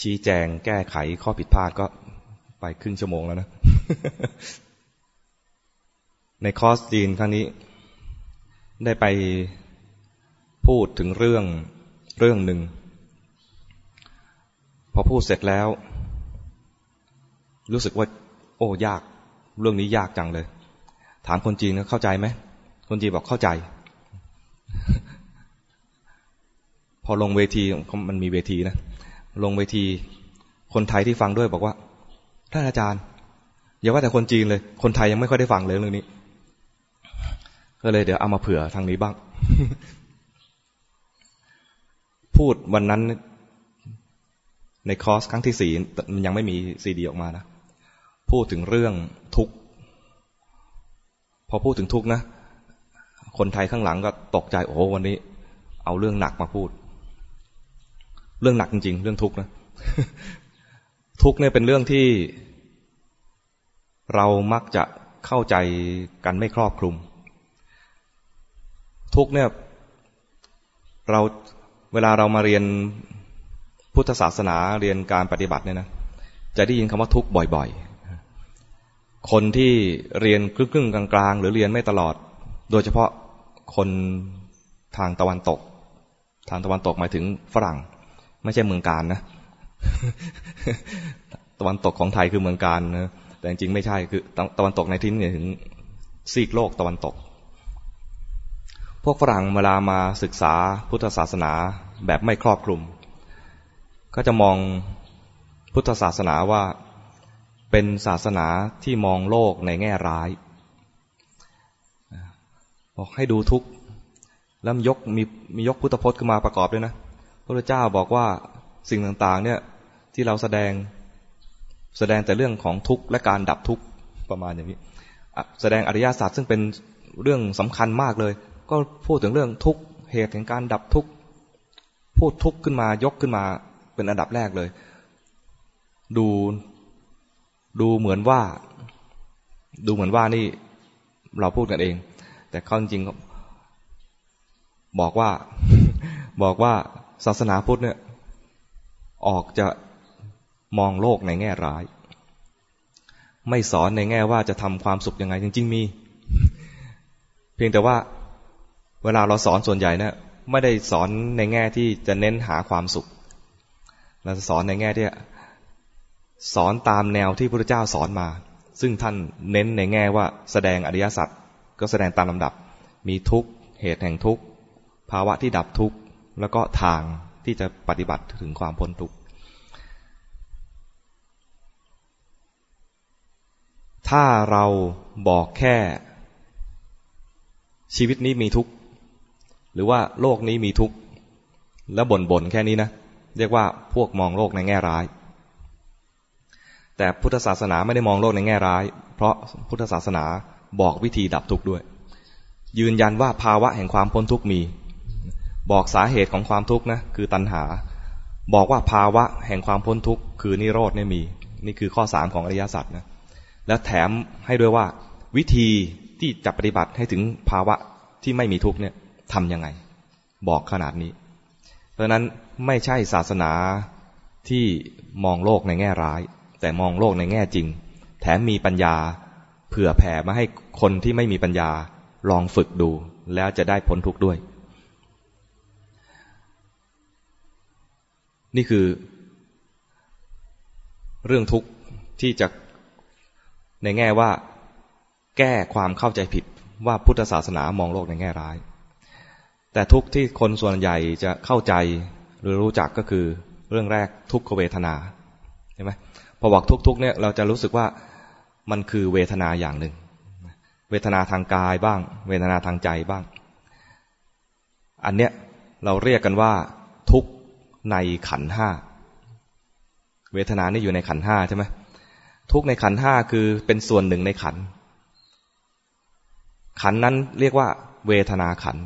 ชี้แจงแก้ไขข้อผิดพลาดก็ไปครึ่งชั่วโมงแล้วนะ ในคอร์สจีนครั้งนี้ ได้ไปพูดถึงเรื่องเรื่องหนึ่ง พอพูดเสร็จแล้ว รู้สึกว่า โอ้ยาก เรื่องนี้ยากจังเลย ถามคนจีนเข้าใจไหม คนจีนบอกเข้าใจ พอลงเวทีมันมีเวทีนะ ลงเวที คนไทยที่ฟังด้วยบอกว่า ท่านอาจารย์ อย่าว่าแต่คนจีนเลย คนไทยยังไม่ค่อยได้ฟังเลยเรื่องนี้ ก็เลยเดี๋ยวเอามาเผื่อทางนี้บ้าง พูดวันนั้นในคอร์สครั้งที่สี่มันยังไม่มีซีดีออกมานะ พูดถึงเรื่องทุกข์ พอพูดถึงทุกข์นะ คนไทยข้างหลังก็ตกใจ โอ้วันนี้ เอาเรื่องหนักมาพูด เรื่องหนักจริง ๆ เรื่องทุกข์นะทุกข์เนี่ยเป็นเรื่องที่ เรามักจะเข้าใจกันไม่ครอบคลุม ทุกเนี่ย เราเวลาเรามาเรียนพุทธศาสนาเรียนการปฏิบัติเนี่ยนะจะได้ยินคำว่าทุกข์บ่อย ๆ คนที่เรียนครึ่งๆกลางๆ หรือเรียนไม่ตลอด โดยเฉพาะคนทางตะวันตก ทางตะวันตกหมายถึงฝรั่ง ไม่ใช่เมืองการนะตะวันตกของไทยคือเมืองการนะแต่จริงไม่ใช่คือตะวันตกในที่นี้ถึงซีกโลกตะวันตก พวกฝรั่งเวลามาศึกษาพุทธศาสนาแบบไม่ครอบคลุม ก็จะมองพุทธศาสนาว่าเป็นศาสนาที่มองโลกในแง่ร้าย บอกให้ดูทุกข์แล้วยกมีมียกพุทธพจน์ขึ้นมาประกอบด้วยนะ พระเจ้าบอกว่าสิ่งต่างๆ เนี่ย ที่เราแสดงแสดงแต่เรื่องของทุกข์และการดับทุกข์ประมาณอย่างนี้ แสดงอริยศาสัจซึ่งเป็นเรื่องสำคัญมากเลย ก็พูดถึงเรื่องทุกข์เหตุแห่งการดับทุกข์พูดทุกข์ขึ้นมายกขึ้นมาเป็นอันดับแรกเลย ดูดูเหมือนว่า ดูเหมือนว่านี่เราพูดกันเอง แต่ข้อจริงบอกว่าบอกว่า ศาสนาพุทธเนี่ย ออกจะมองโลกในแง่ร้าย ไม่สอนในแง่ว่าจะทำความสุขยังไง จริง ๆ มี เพียงแต่ว่า เวลาเราสอนส่วนใหญ่เนี่ยไม่ได้สอนในแง่ที่จะเน้นหาความสุข เราจะสอนในแง่ที่สอนตามแนวที่พระเจ้าสอนมา ซึ่งท่านเน้นในแง่ว่าแสดงอริยสัจก็แสดงตามลำดับ มีทุกข์เหตุแห่งทุกข์ภาวะที่ดับทุกข์ แล้วก็ทางที่จะปฏิบัติถึงความพ้นทุกข์ถ้าเราบอกแค่ ชีวิตนี้มีทุกข์หรือว่าโลกนี้มีทุกข์แล้วบ่นๆแค่นี้นะ เรียกว่าพวกมองโลกในแง่ร้าย แต่พุทธศาสนาไม่ได้มองโลกในแง่ร้าย เพราะพุทธศาสนาบอกวิธีดับทุกข์ด้วย ยืนยันว่าภาวะแห่งความพ้นทุกข์มี บอกสาเหตุของความทุกข์นะคือตัณหา บอกว่าภาวะแห่งความพ้นทุกข์คือนิโรธเนี่ยมี นี่คือข้อสามของอริยสัจนะแล้วแถมให้ด้วยว่าวิธีที่จะปฏิบัติให้ถึงภาวะที่ไม่มีทุกข์เนี่ยทำยังไง บอกขนาดนี้ เพราะนั้นไม่ใช่ศาสนาที่มองโลกในแง่ร้าย แต่มองโลกในแง่จริง แถมมีปัญญาเผื่อแผ่มาให้คนที่ไม่มีปัญญาลองฝึกดู แล้วจะได้พ้นทุกข์ด้วย นี่คือ เรื่องทุกข์ที่จะในแง่ว่า แก้ความเข้าใจผิดว่าพุทธศาสนามองโลกในแง่ร้าย แต่ทุกข์ที่คนส่วนใหญ่จะเข้าใจหรือรู้จักก็คือเรื่องแรกทุกขเวทนาใช่ไหมพอบอกทุกทุกเนี่ยเราจะรู้สึกว่ามันคือเวทนาอย่างหนึ่ง เวทนาทางกายบ้าง เวทนาทางใจบ้าง อันเนี้ยเราเรียกกันว่า ในขันห้า เวทนานี่อยู่ในขันห้าใช่ไหมทุกในขันห้าคือเป็นส่วนหนึ่งในขัน ขันนั้นเรียกว่า เวทนาขัน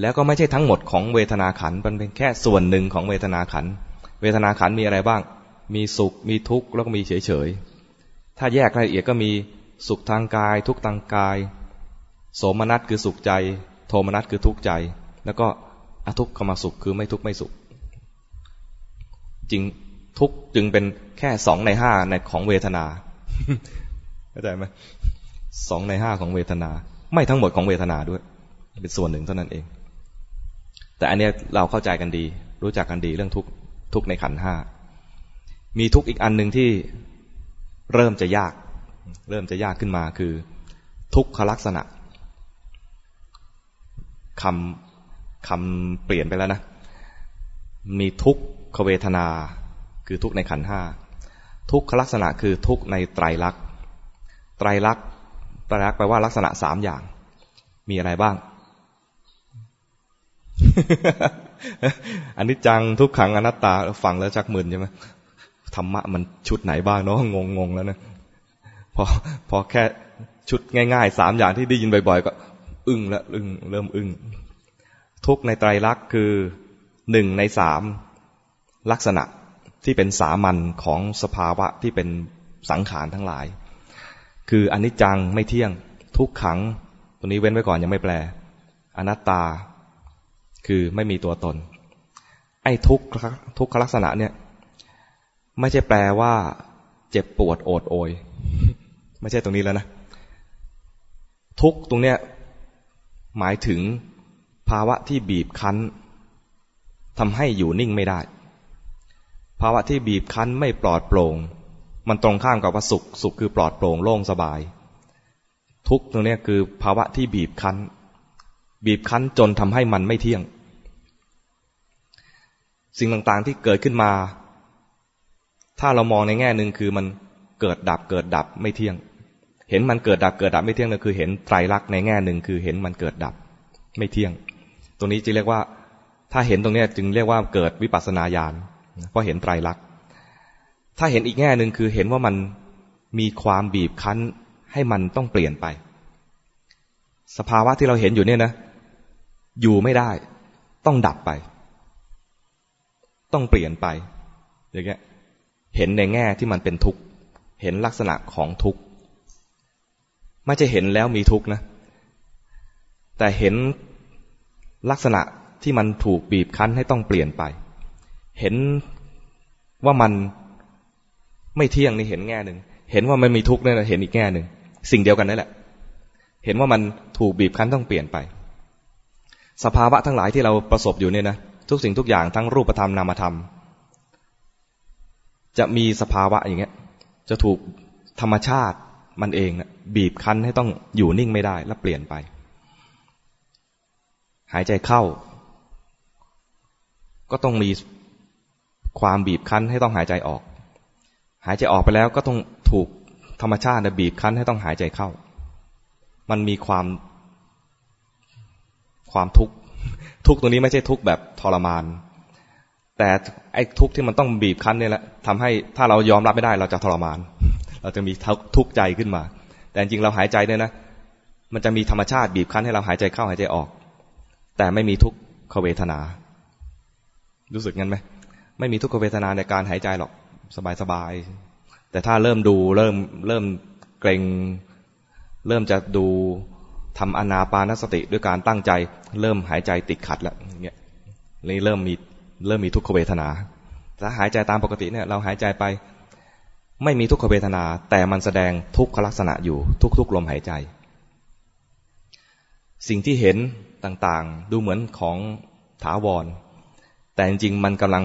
แล้วก็ไม่ใช่ทั้งหมดของเวทนาขัน มันเป็นแค่ส่วนหนึ่งของเวทนาขัน เวทนาขันมีอะไรบ้าง มีสุข มีทุกข์ แล้วก็มีเฉยเฉย ถ้าแยกรายละเอียดก็มีสุขทางกาย ทุกทางกาย โสมนัสคือสุขใจ โทมนัสคือทุกข์ใจ แล้วก็อทุกขมาสุขคือไม่ทุกข์ไม่สุข จริงทุกจึงเป็นแค่สองในห้าในของเวทนาเข้าใจไหมสองในห้าของเวทนา ไม่ทั้งหมดของเวทนาด้วย เป็นส่วนหนึ่งเท่านั้นเอง แต่อันเนี้ยเราเข้าใจกันดี รู้จักกันดีเรื่องทุกทุกในขันห้ามีทุกอีกอันหนึ่งที่เริ่มจะยาก เริ่มจะยากขึ้นมาคือ ทุกขลักษณะคำคำเปลี่ยนไปแล้วนะ มีทุก ขเวทนา คือทุกในขันห้าทุกขลักษณะคือทุกในไตรลักษณ์ไตรลักษณ์ไตรลักษณ์แปลว่าลักษณะสามอย่าง มีอะไรบ้าง อันนี้จังทุกขังอนัตตาฟังแล้วชักมึนใช่ไหมธรรมะมันชุดไหนบ้างเนาะงงงแล้วนะพอพอแค่ชุดง่ายๆสามอย่างที่ได้ยินบ่อย ๆ ก็ อึ้งล้วอึ้งเริ่มอึ้งทุกในไตรลักษณ์คือหนึ่งในสาม ลักษณะที่เป็นสามัญของสภาวะที่เป็นสังขารทั้งหลาย คืออนิจจังไม่เที่ยงทุกขัง ตัวนี้เว้นไว้ก่อนยังไม่แปล อนัตตา คือไม่มีตัวตน ไอ้ทุกทุกขลักษณะเนี่ย ไม่ใช่แปลว่า เจ็บปวดโอดโอย ไม่ใช่ตรงนี้แล้วนะ ทุกตรงเนี้ยหมายถึงภาวะที่บีบคั้นทำให้อยู่นิ่งไม่ได้ ภาวะที่บีบคั้นไม่ปลอดโปร่ง มันตรงข้ามกับว่าสุข สุขคือปลอดโปร่งโล่งสบาย ทุกตรงนี้คือภาวะที่บีบคั้น บีบคั้นจนทำให้มันไม่เที่ยง สิ่งต่างๆที่เกิดขึ้นมา ถ้าเรามองในแง่หนึ่งคือมันเกิดดับเกิดดับไม่เที่ยง เห็นมันเกิดดับเกิดดับไม่เที่ยงนั่นคือ เห็นไตรลักษณ์ในแง่หนึ่งคือเห็นมันเกิดดับไม่เที่ยง ตรงนี้จึงเรียกว่า ถ้าเห็นตรงนี้จึงเรียกว่าเกิดวิปัสสนาญาณ เพราะเห็นไตรลักษณ์ถ้าเห็นอีกแง่หนึ่งคือเห็นว่ามันมีความบีบคั้นให้มันต้องเปลี่ยนไป สภาวะที่เราเห็นอยู่เนี่ยนะ อยู่ไม่ได้ ต้องดับไป ต้องเปลี่ยนไปอย่างเงี้ยเห็นในแง่ที่มันเป็นทุกข์เห็นลักษณะของทุกข์ไม่ใช่เห็นแล้วมีทุกข์นะ แต่เห็นลักษณะที่มันถูกบีบคั้นให้ต้องเปลี่ยนไป เห็นว่ามันไม่เที่ยงนี่เห็นแง่หนึ่ง เห็นว่ามันมีทุกข์นี่เห็นอีกแง่หนึ่ง สิ่งเดียวกันนั่นแหละ เห็นว่ามันถูกบีบคั้นต้องเปลี่ยนไป สภาวะทั้งหลายที่เราประสบอยู่เนี่ยนะ ทุกสิ่งทุกอย่างทั้งรูปธรรมนามธรรม จะมีสภาวะอย่างเงี้ย จะถูกธรรมชาติมันเองนะบีบคั้นให้ต้องอยู่นิ่งไม่ได้แล้วเปลี่ยนไป หายใจเข้า ก็ต้องมี ความบีบคั้นให้ต้องหายใจออก หายใจออกไปแล้วก็ต้องถูกธรรมชาติบีบคั้นให้ต้องหายใจเข้า มันมีความ ความทุกข์ทุกตรงนี้ไม่ใช่ทุกแบบทรมาน แต่ไอ้ทุกที่มันต้องบีบคั้นเนี่ยแหละทำให้ถ้าเรายอมรับไม่ได้เราจะทรมาน เราจะมีทุกข์ใจขึ้นมา แต่จริงเราหายใจเนี่ยนะ มันจะมีธรรมชาติบีบคั้นให้เราหายใจเข้าหายใจออก แต่ไม่มีทุกขเวทนา รู้สึกงั้นไหม ไม่มีทุกขเวทนาในการหายใจหรอกสบายๆแต่ถ้าเริ่มดูเริ่มเริ่มเกรงเริ่มจะดูทำอนาปานสติด้วยการตั้งใจ เริ่มหายใจติดขัดแล้วอย่างเงี้ยเลยเริ่มมีเริ่มมีทุกขเวทนาถ้าหายใจตามปกติเนี่ยเราหายใจไป ไม่มีทุกขเวทนา แต่มันแสดงทุกขลักษณะอยู่ทุกๆลมหายใจ สิ่งที่เห็นต่างๆ ดูเหมือนของถาวร แต่จริงๆมันกำลัง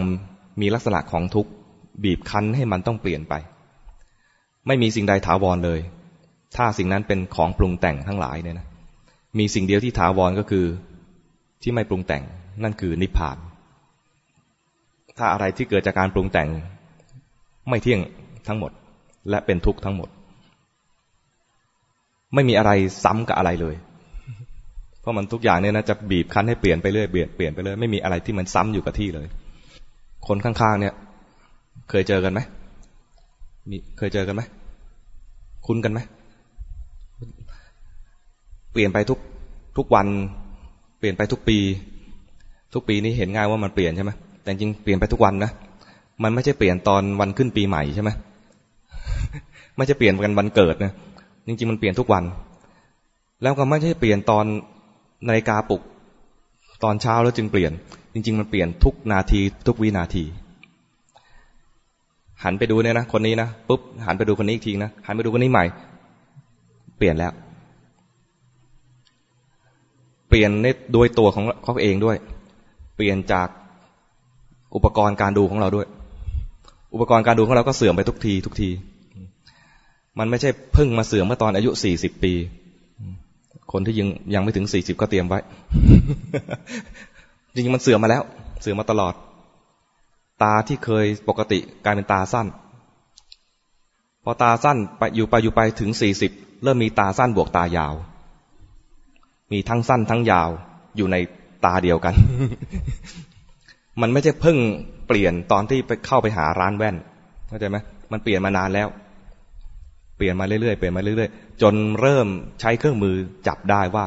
มีลักษณะของทุกบีบคั้นให้มันต้องเปลี่ยนไป ไม่มีสิ่งใดถาวรเลย ถ้าสิ่งนั้นเป็นของปรุงแต่งทั้งหลายเนี่ยนะมีสิ่งเดียวที่ถาวรก็คือที่ไม่ปรุงแต่งนั่นคือนิพพาน ถ้าอะไรที่เกิดจากการปรุงแต่ง ไม่เที่ยงทั้งหมด และเป็นทุกข์ทั้งหมด ไม่มีอะไรซ้ำกับอะไรเลย เพราะมันทุกอย่างเนี่ยนะจะบีบคั้นให้เปลี่ยนไปเรื่อยเปลี่ยนเปลี่ยนไปเรื่อยไม่มีอะไรที่มันซ้ำอยู่กับที่เลย คนข้างๆเนี่ย เคยเจอกันไหมมีเคยเจอกันไหมคุ้นกันไหมเปลี่ยนไปทุกทุกวัน เปลี่ยนไปทุกปี ทุกปีนี้เห็นง่ายว่ามันเปลี่ยนใช่ไหมแต่จริงเปลี่ยนไปทุกวันนะมันไม่ใช่เปลี่ยนตอนวันขึ้นปีใหม่ใช่ไหมไม่ใช่เปลี่ยนกันวันเกิดนะจริงๆมันเปลี่ยนทุกวัน แล้วก็ไม่ใช่เปลี่ยนตอนนาฬิกาปลุก ตอนเช้าแล้วจึงเปลี่ยน จริง ๆ มันเปลี่ยนทุกนาที ทุกวินาที หันไปดูเนี่ยนะคนนี้นะปุ๊บหันไปดูคนนี้อีกทีนะหันไปดูคนนี้ใหม่ เปลี่ยนแล้ว เปลี่ยนในโดยตัวของเขาเองด้วย เปลี่ยนจากอุปกรณ์การดูของเราด้วย อุปกรณ์การดูของเราก็เสื่อมไปทุกที ทุกที มันไม่ใช่เพิ่งมาเสื่อมเมื่อตอนอายุสี่สิบปี คนที่ยังยังไม่ถึงสี่สิบก็เตรียมไว้ จริงๆมันเสื่อมมาแล้ว เสื่อมมาตลอด ตาที่เคยปกติกลายเป็นตาสั้น พอตาสั้นไปอยู่ไปอยู่ไปถึงสี่สิบเริ่มมีตาสั้นบวกตายาว มีทั้งสั้นทั้งยาวอยู่ในตาเดียวกัน มันไม่ใช่เพิ่งเปลี่ยนตอนที่ไปเข้าไปหาร้านแว่นเข้าใจไหมมันเปลี่ยนมานานแล้ว เปลี่ยนมาเรื่อยๆเปลี่ยนมาเรื่อยๆจนเริ่มใช้เครื่องมือจับได้ว่า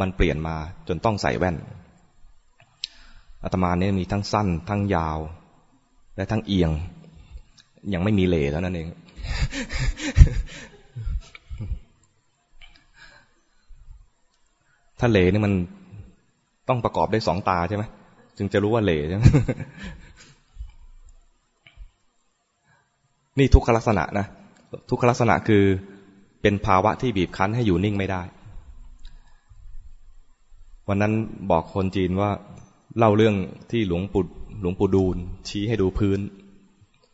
มันเปลี่ยนมาจนต้องใส่แว่น อาตมาเนี่ยมีทั้งสั้น ทั้งยาว และทั้งเอียง ยังไม่มีเหล่แล้วนั่นเอง ถ้าเหล่นี่มันต้องประกอบได้สองตาใช่ไหมจึงจะรู้ว่าเหล่ใช่ไหมนี่ทุกขลักษณะนะทุกขลักษณะคือเป็นภาวะที่บีบคั้นให้อยู่นิ่งไม่ได้ วันนั้นบอกคนจีนว่า เล่าเรื่องที่หลวงปู่หลวงปู่ดูลชี้ให้ดูพื้น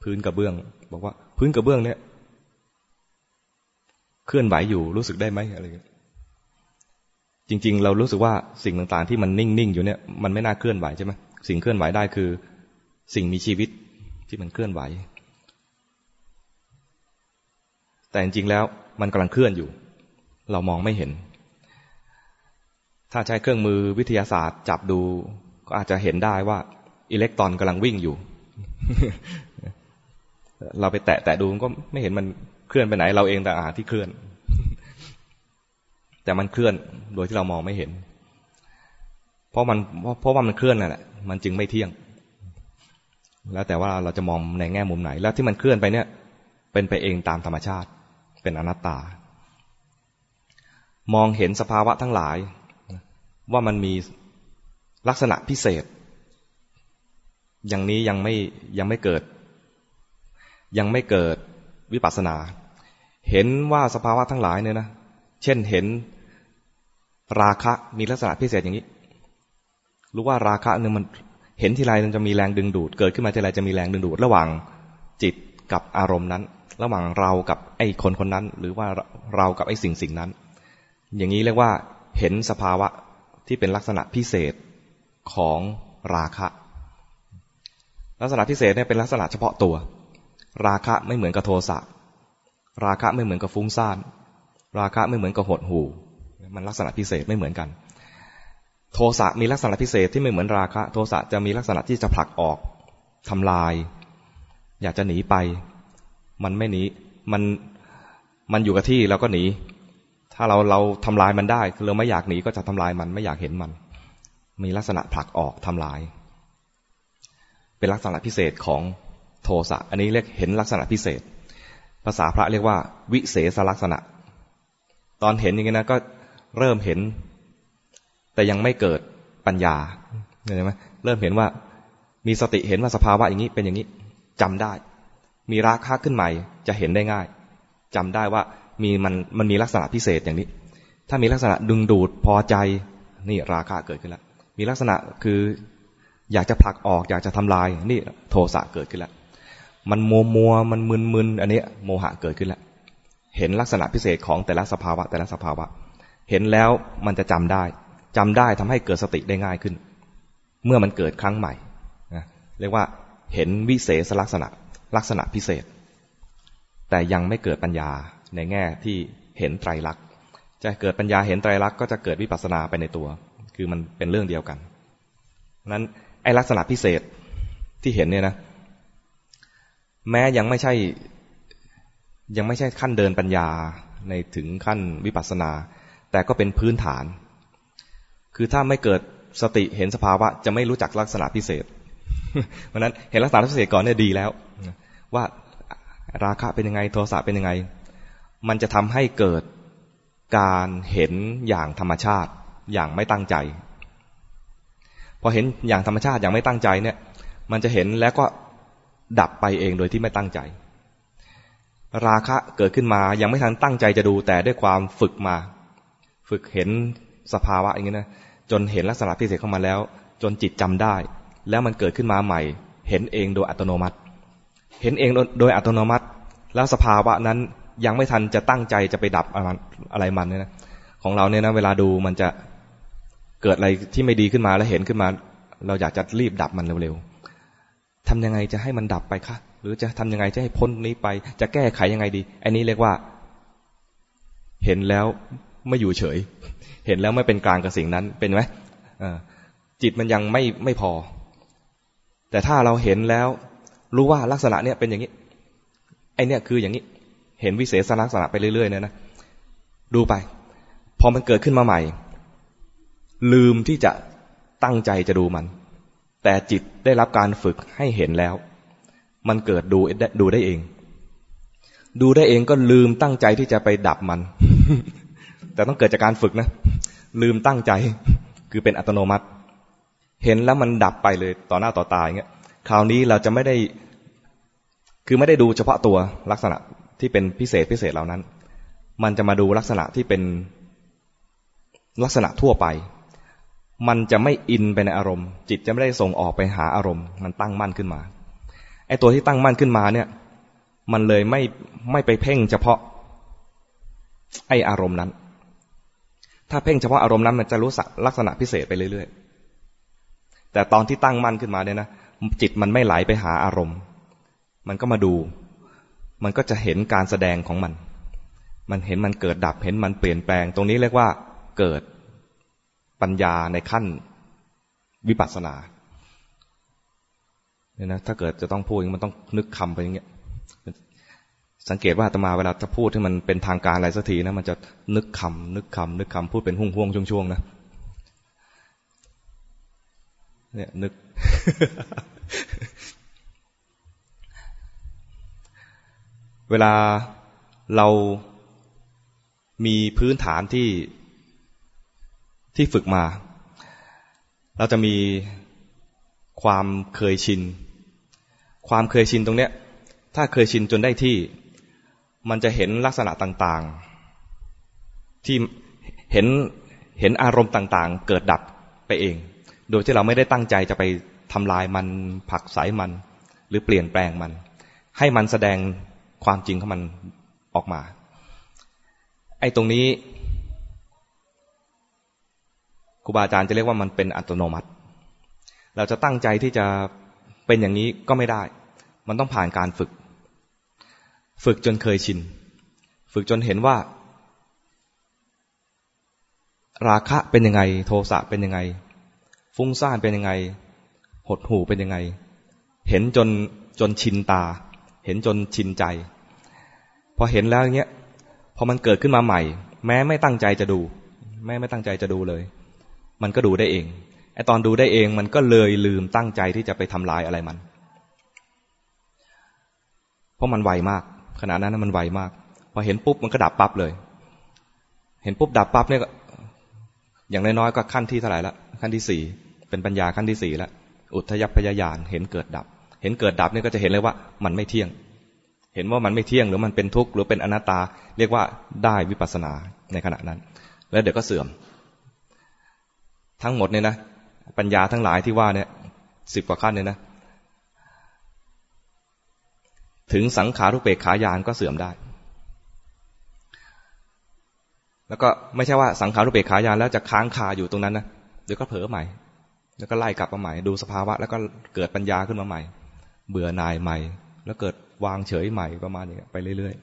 พื้นกระเบื้อง บอกว่า พื้นกระเบื้องเนี่ย เคลื่อนไหวอยู่รู้สึกได้ไหมอะไรจริง ๆ เรารู้สึกว่าสิ่งต่างๆ ที่มันนิ่งๆอยู่เนี่ยมันไม่น่าเคลื่อนไหวใช่ไหมสิ่งเคลื่อนไหวได้คือ สิ่งมีชีวิตที่มันเคลื่อนไหว แต่จริงๆแล้วมันกำลังเคลื่อนอยู่ เรามองไม่เห็น ถ้าใช้เครื่องมือวิทยาศาสตร์จับดู ก็อาจจะเห็นได้ว่าอิเล็กตรอนกำลังวิ่งอยู่ เราไปแตะแตะดูมันก็ไม่เห็นมันเคลื่อนไปไหน เราเองแต่อาที่เคลื่อน แต่มันเคลื่อนโดยที่เรามองไม่เห็น เพราะมันเพราะว่ามันเคลื่อนนั่นแหละมันจึงไม่เที่ยง แล้วแต่ว่าเราจะมองในแง่มุมไหน แล้วที่มันเคลื่อนไปเนี่ย เป็นไปเองตามธรรมชาติ เป็นอนัตตา มองเห็นสภาวะทั้งหลาย ว่ามันมี ลักษณะพิเศษ อย่างนี้ยังไม่ยังไม่เกิด ยังไม่เกิดวิปัสสนา เห็นว่าสภาวะทั้งหลายเนี่ยนะ เช่นเห็นราคะมีลักษณะพิเศษอย่างนี้ รู้ว่าราคะเนี่ยมันเห็นทีไรมันจะมีแรงดึงดูด เกิดขึ้นมาทีไรจะมีแรงดึงดูด ระหว่างจิตกับอารมณ์นั้น ระหว่างเรากับไอ้คนคนนั้น หรือว่าเรากับไอ้สิ่งสิ่งนั้น อย่างนี้เรียกว่าเห็นสภาวะที่เป็นลักษณะพิเศษ ของราคะ ลักษณะพิเศษเนี่ยเป็นลักษณะเฉพาะตัว ราคะไม่เหมือนกับโทสะราคะไม่เหมือนกับฟุ้งซ่าน ราคะไม่เหมือนกับหดหูมันลักษณะพิเศษไม่เหมือนกัน โทสะมีลักษณะพิเศษที่ไม่เหมือนราคะ โทสะจะมีลักษณะที่จะผลักออกทำลาย อยากจะหนีไป มันไม่หนีมันมันอยู่กับที่แล้วก็หนี ถ้าเราเราทำลายมันได้เราไม่อยากหนีก็จะทำลายมันไม่อยากเห็นมัน มีลักษณะผลักออกทำลาย เป็นลักษณะพิเศษของโทสะ อันนี้เรียกเห็นลักษณะพิเศษ ภาษาพระเรียกว่า วิเศษลักษณะ ตอนเห็นอย่างนี้นะก็เริ่มเห็น แต่ยังไม่เกิดปัญญาเห็นไหมเริ่มเห็นว่ามีสติเห็นว่าสภาวะอย่างนี้เป็นอย่างนี้จำได้ มีราคะขึ้นใหม่จะเห็นได้ง่ายจำได้ว่ามีมันมันมีลักษณะพิเศษอย่างนี้ ถ้ามีลักษณะดึงดูดพอใจนี่ราคะเกิดขึ้นแล้ว มีลักษณะคืออยากจะผลักออก อยากจะทำลาย นี่โทสะเกิดขึ้นแล้ว มันมัวมัวมันมึนมึนอันนี้โมหะเกิดขึ้นแล้ว เห็นลักษณะพิเศษของแต่ละสภาวะ แต่ละสภาวะ เห็นแล้วมันจะจำได้จำได้ทำให้เกิดสติได้ง่ายขึ้น เมื่อมันเกิดครั้งใหม่นะเรียกว่าเห็นวิเศษลักษณะลักษณะพิเศษ แต่ยังไม่เกิดปัญญาในแง่ที่เห็นไตรลักษณ์จะเกิดปัญญาเห็นไตรลักษณ์ก็จะเกิดวิปัสสนาไปในตัว คือมันเป็นเรื่องเดียวกันนั้นไอลักษณะพิเศษที่เห็นเนี่ยนะ แม้ยังไม่ใช่ ยังไม่ใช่ขั้นเดินปัญญาในถึงขั้นวิปัสสนา แต่ก็เป็นพื้นฐาน คือถ้าไม่เกิดสติเห็นสภาวะ จะไม่รู้จักลักษณะพิเศษเพราะนั้นเห็นลักษณะพิเศษก่อนเนี่ยดีแล้ว ว่าราคะเป็นยังไงโทสะเป็นยังไง มันจะทำให้เกิดการเห็นอย่างธรรมชาติ อย่างไม่ตั้งใจ พอเห็นอย่างธรรมชาติอย่างไม่ตั้งใจเนี่ย มันจะเห็นแล้วก็ดับไปเองโดยที่ไม่ตั้งใจ ราคะเกิดขึ้นมายังไม่ทันตั้งใจจะดูแต่ด้วยความฝึกมา ฝึกเห็นสภาวะอย่างนี้นะจนเห็นลักษณะพิเศษเข้ามาแล้ว จนจิตจำได้ แล้วมันเกิดขึ้นมาใหม่ เห็นเองโดยอัตโนมัติ เห็นเองโดยอัตโนมัติ แล้วสภาวะนั้นยังไม่ทันจะตั้งใจจะไปดับอะไรมันเนี่ยนะของเราเนี่ยนะเวลาดูมันจะ เกิดอะไรที่ไม่ดีขึ้นมาแล้วเห็นขึ้นมา เราอยากจะรีบดับมันเร็วๆทำยังไงจะให้มันดับไปคะ หรือจะทำยังไงจะให้พ้นนี้ไป จะแก้ไขยังไงดี อันนี้เรียกว่า เห็นแล้วไม่อยู่เฉย เห็นแล้วไม่เป็นกลางกับสิ่งนั้น เป็นไหมจิตมันยังไม่ไม่พอ แต่ถ้าเราเห็นแล้วรู้ว่าลักษณะเนี้ยเป็นอย่างนี้ ไอเนี้ยคืออย่างนี้ เห็นวิเศษลักษณะไปเรื่อยๆเนี่ยนะ ดูไป พอมันเกิดขึ้นมาใหม่ ลืมที่จะตั้งใจจะดูมัน แต่จิตได้รับการฝึกให้เห็นแล้ว มันเกิดดูดูได้เอง ดูได้เองก็ลืมตั้งใจที่จะไปดับมัน แต่ต้องเกิดจากการฝึกนะ ลืมตั้งใจคือเป็นอัตโนมัติ เห็นแล้วมันดับไปเลยต่อหน้าต่อตาอย่างเงี้ยคราวนี้เราจะไม่ได้ คือไม่ได้ดูเฉพาะตัวลักษณะที่เป็นพิเศษพิเศษเหล่านั้น มันจะมาดูลักษณะที่เป็นลักษณะทั่วไป มันจะไม่อินไปในอารมณ์ จิตจะไม่ได้ส่งออกไปหาอารมณ์ มันตั้งมั่นขึ้นมาไอ้ตัวที่ตั้งมั่นขึ้นมาเนี่ย มันเลยไม่ไม่ไปเพ่งเฉพาะ ไอ้อารมณ์นั้น ถ้าเพ่งเฉพาะอารมณ์นั้นมันจะรู้สักลักษณะพิเศษไปเรื่อยๆ แต่ตอนที่ตั้งมั่นขึ้นมาเนี่ยนะจิตมันไม่ไหลไปหาอารมณ์ มันก็มาดู มันก็จะเห็นการแสดงของมัน มันเห็นมันเกิดดับเห็นมันเปลี่ยนแปลง ตรงนี้เรียกว่าเกิด ปัญญาในขั้นวิปัสสนาเนี่ยนะถ้าเกิดจะต้องพูดมันต้องนึกคำไปอย่างเงี้ย สังเกตว่าอาตมาเวลาจะพูดที่มันเป็นทางการอะไรสักทีนะมันจะนึกคำนึกคำนึกคำพูดเป็นห่วงห่วงช่วงช่วงนะเนี่ยนึก เวลาเรามีพื้นฐานที่ ที่ฝึกมา เราจะมีความเคยชิน ความเคยชินตรงเนี้ย ถ้าเคยชินจนได้ที่ มันจะเห็นลักษณะต่างๆ ที่เห็นเห็นอารมณ์ต่างๆ เกิดดับไปเอง โดยที่เราไม่ได้ตั้งใจจะไปทำลายมันผักสายมัน หรือเปลี่ยนแปลงมัน ให้มันแสดงความจริงของมันออกมา ไอ้ตรงนี้ ครูบาอาจารย์จะเรียกว่ามันเป็นอัตโนมัติ เราจะตั้งใจที่จะเป็นอย่างนี้ก็ไม่ได้ มันต้องผ่านการฝึก ฝึกจนเคยชิน ฝึกจนเห็นว่า ราคะเป็นยังไง โทสะเป็นยังไง ฟุ้งซ่านเป็นยังไง หดหูเป็นยังไง เห็นจนจนชินตา เห็นจนชินใจ พอเห็นแล้วอย่างเงี้ย พอมันเกิดขึ้นมาใหม่ แม้ไม่ตั้งใจจะดู แม้ไม่ตั้งใจจะดูเลย มันก็ดูได้เองไอตอนดูได้เองมันก็เลยลืมตั้งใจที่จะไปทำลายอะไรมัน เพราะมันไวมาก ขณะนั้นมันไวมาก พอเห็นปุ๊บมันก็ดับปั๊บเลย เห็นปุ๊บดับปั๊บเนี่ยอย่างน้อยๆก็ขั้นที่เท่าไหร่ละขั้นที่สี่เป็นปัญญาขั้นที่สี่ล้วอุทยพยายานเห็นเกิดดับ เห็นเกิดดับเนี่ยก็จะเห็นเลยว่ามันไม่เที่ยง เห็นว่ามันไม่เที่ยงหรือมันเป็นทุกข์หรือเป็นอนัตตา เรียกว่าได้วิปัสสนาในขณะนั้น แล้วเดี๋ยวก็เสื่อม ทั้งหมดเนี่ยนะปัญญาทั้งหลายที่ว่าเนี่ยสิบกว่าขั้นเนี่ยนะ ถึงสังขารุเปกขายานก็เสื่อมได้ แล้วก็ไม่ใช่ว่าสังขารุเปกขายานแล้วจะค้างคาอยู่ตรงนั้นนะเดี๋ยวก็เผลอใหม่ แล้วก็ไล่กลับมาใหม่ ดูสภาวะ แล้วก็เกิดปัญญาขึ้นมาใหม่ เบื่อนายใหม่ แล้วเกิดวางเฉยใหม่ประมาณนี้ไปเรื่อย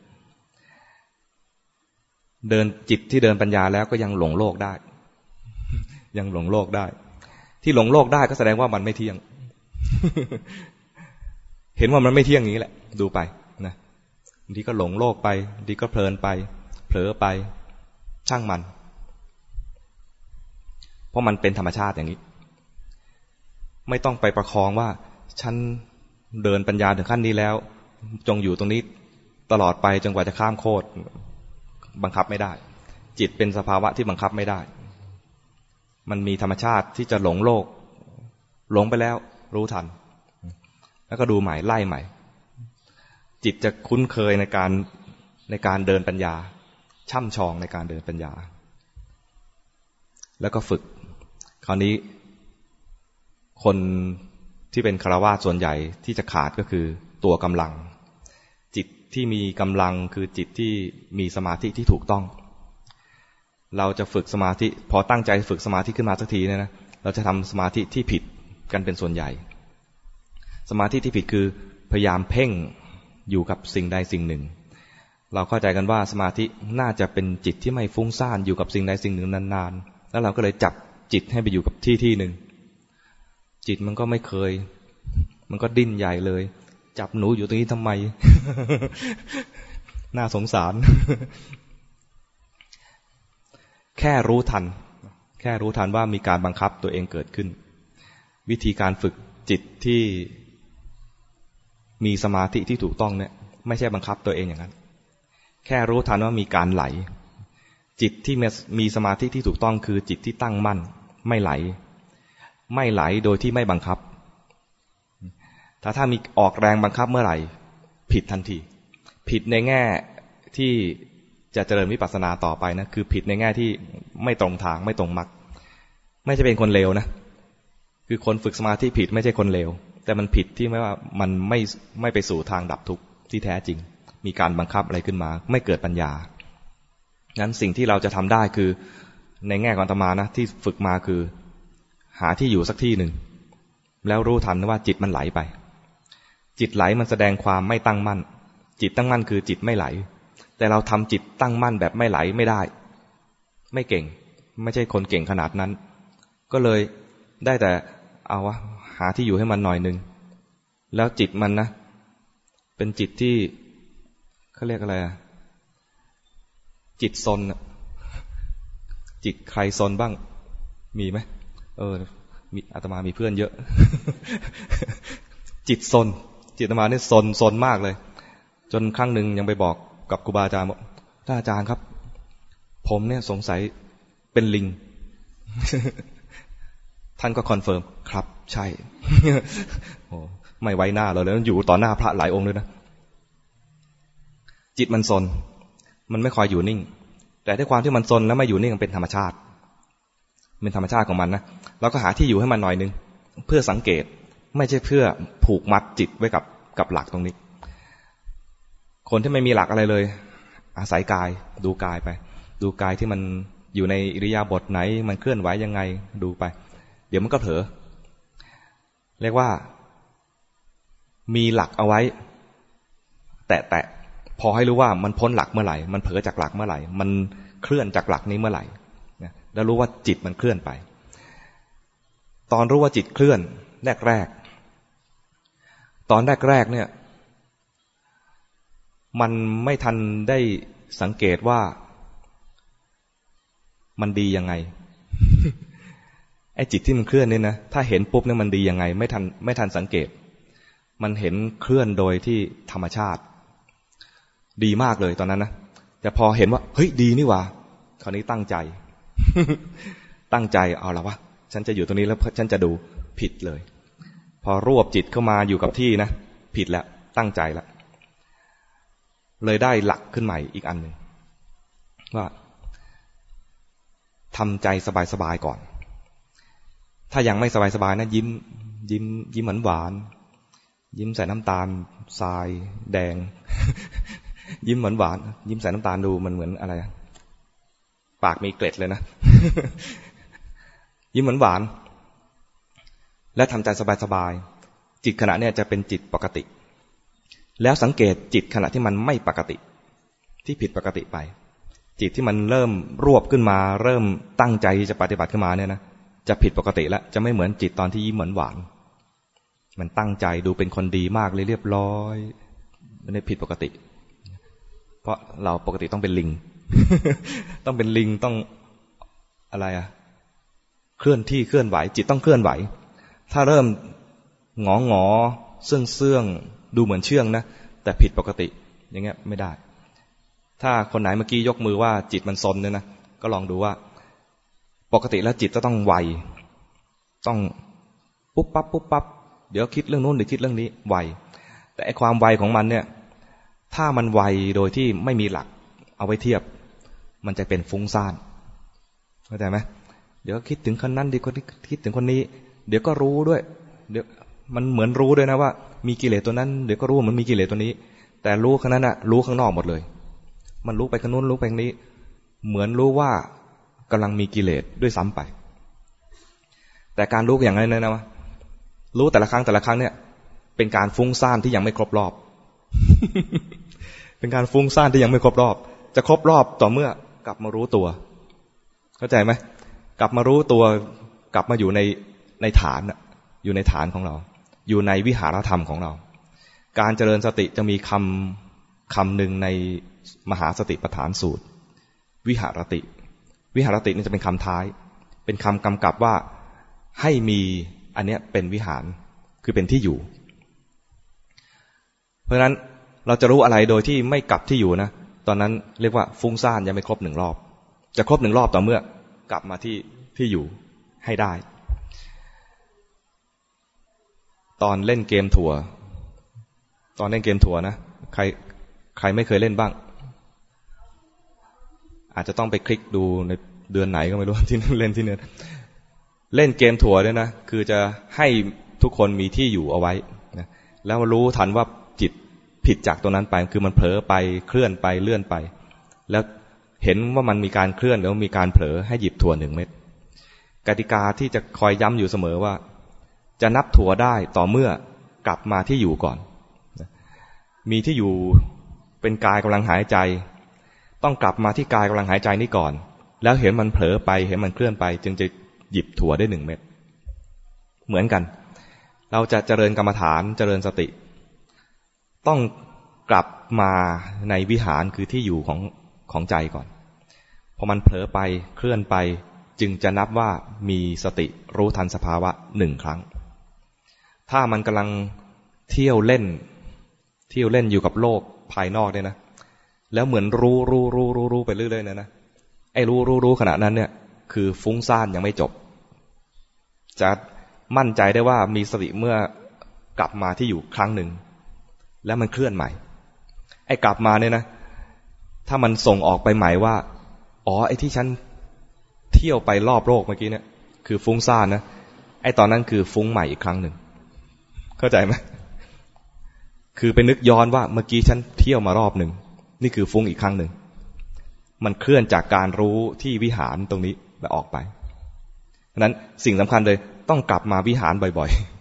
ๆเดินจิตที่เดินปัญญาแล้วก็ยังหลงโลกได้ ยังหลงโลกได้ ที่หลงโลกได้ก็แสดงว่ามันไม่เที่ยง เห็นว่ามันไม่เที่ยงอย่างนี้แหละ ดูไปนะบางทีก็หลงโลกไปบางทีก็เพลินไป เผลอไป ช่างมัน เพราะมันเป็นธรรมชาติอย่างนี้ ไม่ต้องไปประคองว่า ฉันเดินปัญญาถึงขั้นนี้แล้ว จงอยู่ตรงนี้ตลอดไปจนกว่าจะข้ามโคตรบังคับไม่ได้ จิตเป็นสภาวะที่บังคับไม่ได้ มันมีธรรมชาติที่จะหลงโลก หลงไปแล้ว รู้ทัน แล้วก็ดูใหม่ไล่ใหม่ จิตจะคุ้นเคยในการในการเดินปัญญา ช่ำชองในการเดินปัญญา แล้วก็ฝึก คราวนี้ คนที่เป็นคารวาสส่วนใหญ่ที่จะขาดก็คือตัวกำลัง จิตที่มีกำลังคือจิตที่มีสมาธิที่ถูกต้อง เราจะฝึกสมาธิ พอตั้งใจฝึกสมาธิขึ้นมาสักทีเนี่ยนะเราจะทำสมาธิที่ผิดกันเป็นส่วนใหญ่ สมาธิที่ผิดคือพยายามเพ่งอยู่กับสิ่งใดสิ่งหนึ่ง เราเข้าใจกันว่าสมาธิน่าจะเป็นจิตที่ไม่ฟุ้งซ่านอยู่กับสิ่งใดสิ่งหนึ่งนานๆ แล้วเราก็เลยจับจิตให้ไปอยู่กับที่ที่หนึ่ง จิตมันก็ไม่เคย มันก็ดิ้นใหญ่เลย จับหนูอยู่ตรงนี้ทำไม น่าสงสาร แค่รู้ทัน แค่รู้ทันว่ามีการบังคับตัวเองเกิดขึ้น วิธีการฝึกจิตที่มีสมาธิที่ถูกต้องเนี่ย ไม่ใช่บังคับตัวเองอย่างนั้น แค่รู้ทันว่ามีการไหล จิตที่มีสมาธิที่ถูกต้องคือจิตที่ตั้งมั่น ไม่ไหล ไม่ไหลโดยที่ไม่บังคับ ถ้าถ้ามีออกแรงบังคับเมื่อไหร่ ผิดทันที ผิดในแง่ที่ จะเจริญวิปัสสนาต่อไปนะคือผิดในแง่ที่ไม่ตรงทางไม่ตรงมรรคไม่ใช่เป็นคนเลวนะคือคนฝึกสมาธิผิดไม่ใช่คนเลวแต่มันผิดที่ไม่ว่ามันไม่ไม่ไปสู่ทางดับทุกข์ที่แท้จริง มีการบังคับอะไรขึ้นมา ไม่เกิดปัญญางั้นสิ่งที่เราจะทำได้คือในแง่ของตมานะที่ฝึกมาคือ หาที่อยู่สักที่หนึ่งแล้วรู้ทันว่าจิตมันไหลไป จิตไหลมันแสดงความไม่ตั้งมั่น จิตตั้งมั่นคือจิตไม่ไหล แต่เราทำจิตตั้งมั่นแบบไม่ไหลไม่ได้ ไม่เก่ง ไม่ใช่คนเก่งขนาดนั้น ก็เลยได้แต่เอาวะหาที่อยู่ให้มันหน่อยหนึ่งแล้วจิตมันนะ เป็นจิตที่เขาเรียกอะไรอะจิตซนจิตใครซนบ้าง มีไหมเออ มีอาตมามีเพื่อนเยอะ จิตซนจิตอาตมาเนี่ยซนซนมากเลย จนครั้งหนึ่งยังไปบอก กับครูบาอาจารย์บอกท่านอาจารย์ครับ ผมเนี่ยสงสัยเป็นลิง ท่านก็ confirm ครับ ใช่โอ้ไม่ไว้หน้าเราเลยอยู่ต่อหน้าพระหลายองค์เลยนะ จิตมันซน มันไม่ค่อยอยู่นิ่ง แต่ด้วยความที่มันซนแล้วไม่อยู่นิ่งมันเป็นธรรมชาติเป็นธรรมชาติของมันนะเราก็หาที่อยู่ให้มันหน่อยนึง เพื่อสังเกตไม่ใช่เพื่อผูกมัดจิตไว้กับกับหลักตรงนี้ คนที่ไม่มีหลักอะไรเลย อาศัยกาย ดูกายไป ดูกายที่มันอยู่ในอิริยาบถไหน มันเคลื่อนไหวยังไงดูไป เดี๋ยวมันก็เผลอเรียกว่า มีหลักเอาไว้ แตะแตะพอให้รู้ว่ามันพ้นหลักเมื่อไหร่ มันเผลอจากหลักเมื่อไหร่ มันเคลื่อนจากหลักนี้เมื่อไหร่แล้วรู้ว่าจิตมันเคลื่อนไป ตอนรู้ว่าจิตเคลื่อนแรกแรก ตอนแรกแรกเนี่ย มันไม่ทันได้สังเกตว่า มันดียังไง ไอ้จิตที่มันเคลื่อนนี่นะถ้าเห็นปุ๊บเนี่ยมันดียังไง ไม่ทันไม่ทันสังเกต มันเห็นเคลื่อนโดยที่ธรรมชาติ ดีมากเลยตอนนั้นนะแต่พอเห็นว่า เฮ้ยดีนี่ว่าคราวนี้ตั้งใจ ตั้งใจเอาละวะฉันจะอยู่ตรงนี้แล้วฉันจะดูผิดเลย พอรวบจิตเข้ามาอยู่กับที่นะผิดแล้วตั้งใจแล้ว เลยได้หลักขึ้นใหม่อีกอันหนึ่งว่าทำใจสบายๆก่อน ถ้ายังไม่สบายๆนะยิ้ม ยิ้ม ยิ้มเหมือนหวาน ยิ้มใส่น้ำตาลทรายแดง ยิ้มเหมือนหวาน ยิ้มใส่น้ำตาลดูมันเหมือนอะไร ปากมีเกล็ดเลยนะ ยิ้มเหมือนหวาน และทำใจสบายๆจิตขณะเนี้ยจะเป็นจิตปกติ แล้วสังเกตจิตขณะที่มันไม่ปกติ ที่ผิดปกติไป จิตที่มันเริ่มรวบขึ้นมา เริ่มตั้งใจจะปฏิบัติขึ้นมาเนี่ยนะจะผิดปกติแล้วจะไม่เหมือนจิตตอนที่ยิ้มเหมือนหวานมันตั้งใจดูเป็นคนดีมากเลยเรียบร้อยไม่ได้ผิดปกติ เพราะเราปกติต้องเป็นลิง ต้องเป็นลิงต้องอะไรอะเคลื่อนที่เคลื่อนไหว จิตต้องเคลื่อนไหว ถ้าเริ่มงองอเสื่องเสื่อง ดูเหมือนเชื่องนะแต่ผิดปกติ อย่างเงี้ยไม่ได้ ถ้าคนไหนเมื่อกี้ยกมือว่าจิตมันซนเนี่ยนะก็ลองดูว่า ปกติแล้วจิตจะต้องไวต้องปุ๊บปั๊บปุ๊บปั๊บเดี๋ยวคิดเรื่องนู้นเดี๋ยวคิดเรื่องนี้ไวแต่ไอความไวของมันเนี่ย ถ้ามันไวโดยที่ไม่มีหลัก เอาไว้เทียบ มันจะเป็นฟุ้งซ่านเข้าใจไหมเดี๋ยวคิดถึงคนนั้นดีคนนี้คิดถึงคนนี้ เดี๋ยวก็รู้ด้วย เดี๋ยวมันเหมือนรู้ด้วยนะว่ามีกิเลสตัวนั้นเดี๋ยวก็รู้มันมีกิเลสตัวนี้ แต่รู้ข้างนั้นอะรู้ข้างนอกหมดเลย มันรู้ไปข้างนู้นรู้ไปข้างนี้ เหมือนรู้ว่ากำลังมีกิเลสด้วยซ้ำไป แต่การรู้อย่างนั้นนะว่ารู้แต่ละครั้งแต่ละครั้งเนี่ย เป็นการฟุ้งซ่านที่ยังไม่ครบรอบ เป็นการฟุ้งซ่านที่ยังไม่ครบรอบ จะครบรอบต่อเมื่อกลับมารู้ตัว เข้าใจไหมกลับมารู้ตัว กลับมาอยู่ในในฐานอยู่ในฐานของเรา อยู่ในวิหารธรรมของเรา การเจริญสติจะมีคำคำหนึ่งในมหาสติปัฏฐานสูตร วิหารติ วิหารตินี่จะเป็นคำท้าย เป็นคำกำกับว่าให้มีอันเนี้ยเป็นวิหารคือเป็นที่อยู่ เพราะฉะนั้นเราจะรู้อะไรโดยที่ไม่กลับที่อยู่นะตอนนั้นเรียกว่าฟุ้งซ่านยังไม่ครบหนึ่งรอบ จะครบหนึ่งรอบต่อเมื่อกลับมาที่ที่อยู่ให้ได้ ตอนเล่นเกมถั่ว ตอนเล่นเกมถั่วนะ ใคร ใครไม่เคยเล่นบ้าง อาจจะต้องไปคลิกดูในเดือนไหนก็ไม่รู้ที่เล่นที่เนื้อเล่นเกมถั่วเนี่ยนะ คือจะให้ทุกคนมีที่อยู่เอาไว้นะแล้วรู้ทันว่าจิตผิดจากตัวนั้นไป คือมันเผลอไปเคลื่อนไปเลื่อนไป แล้วเห็นว่ามันมีการเคลื่อนแล้วมีการเผลอให้หยิบถั่วหนึ่งเม็ดกติกาที่จะคอยย้ำอยู่เสมอว่า จะนับถั่วได้ต่อเมื่อกลับมาที่อยู่ก่อน มีที่อยู่เป็นกายกำลังหายใจ ต้องกลับมาที่กายกำลังหายใจนี่ก่อน แล้วเห็นมันเผลอไปเห็นมันเคลื่อนไป จึงจะหยิบถั่วได้หนึ่งเม็ดเหมือนกัน เราจะเจริญกรรมฐานเจริญสติ ต้องกลับมาในวิหารคือที่อยู่ของของใจก่อนพอมันเผลอไปเคลื่อนไป จึงจะนับว่ามีสติรู้ทันสภาวะหนึ่งครั้ง ถ้ามันกำลังเที่ยวเล่น เที่ยวเล่นอยู่กับโลกภายนอกเนี่ยนะ แล้วเหมือนรู้รู้รู้รู้รู้ไปเรื่อยๆนะนะ ไอ้รู้รู้รู้ขณะนั้นเนี่ย คือฟุ้งซ่านยังไม่จบ จะมั่นใจได้ว่ามีสติเมื่อกลับมาที่อยู่ครั้งหนึ่ง แล้วมันเคลื่อนใหม่ ไอ้กลับมาเนี่ยนะ ถ้ามันส่งออกไปใหม่ว่า อ๋อ ไอ้ที่ฉันเที่ยวไปรอบโลกเมื่อกี้เนี่ย คือฟุ้งซ่านนะ ไอ้ตอนนั้นคือฟุ้งใหม่อีกครั้งหนึ่ง เข้าใจไหมคือไปนึกย้อนว่าเมื่อกี้ฉันเที่ยวมารอบหนึ่งนี่คือฟุ้งอีกครั้งหนึ่งมันเคลื่อนจากการรู้ที่วิหารตรงนี้แล้วออกไปเพราะนั้นสิ่งสำคัญเลยต้องกลับมาวิหารบ่อยๆ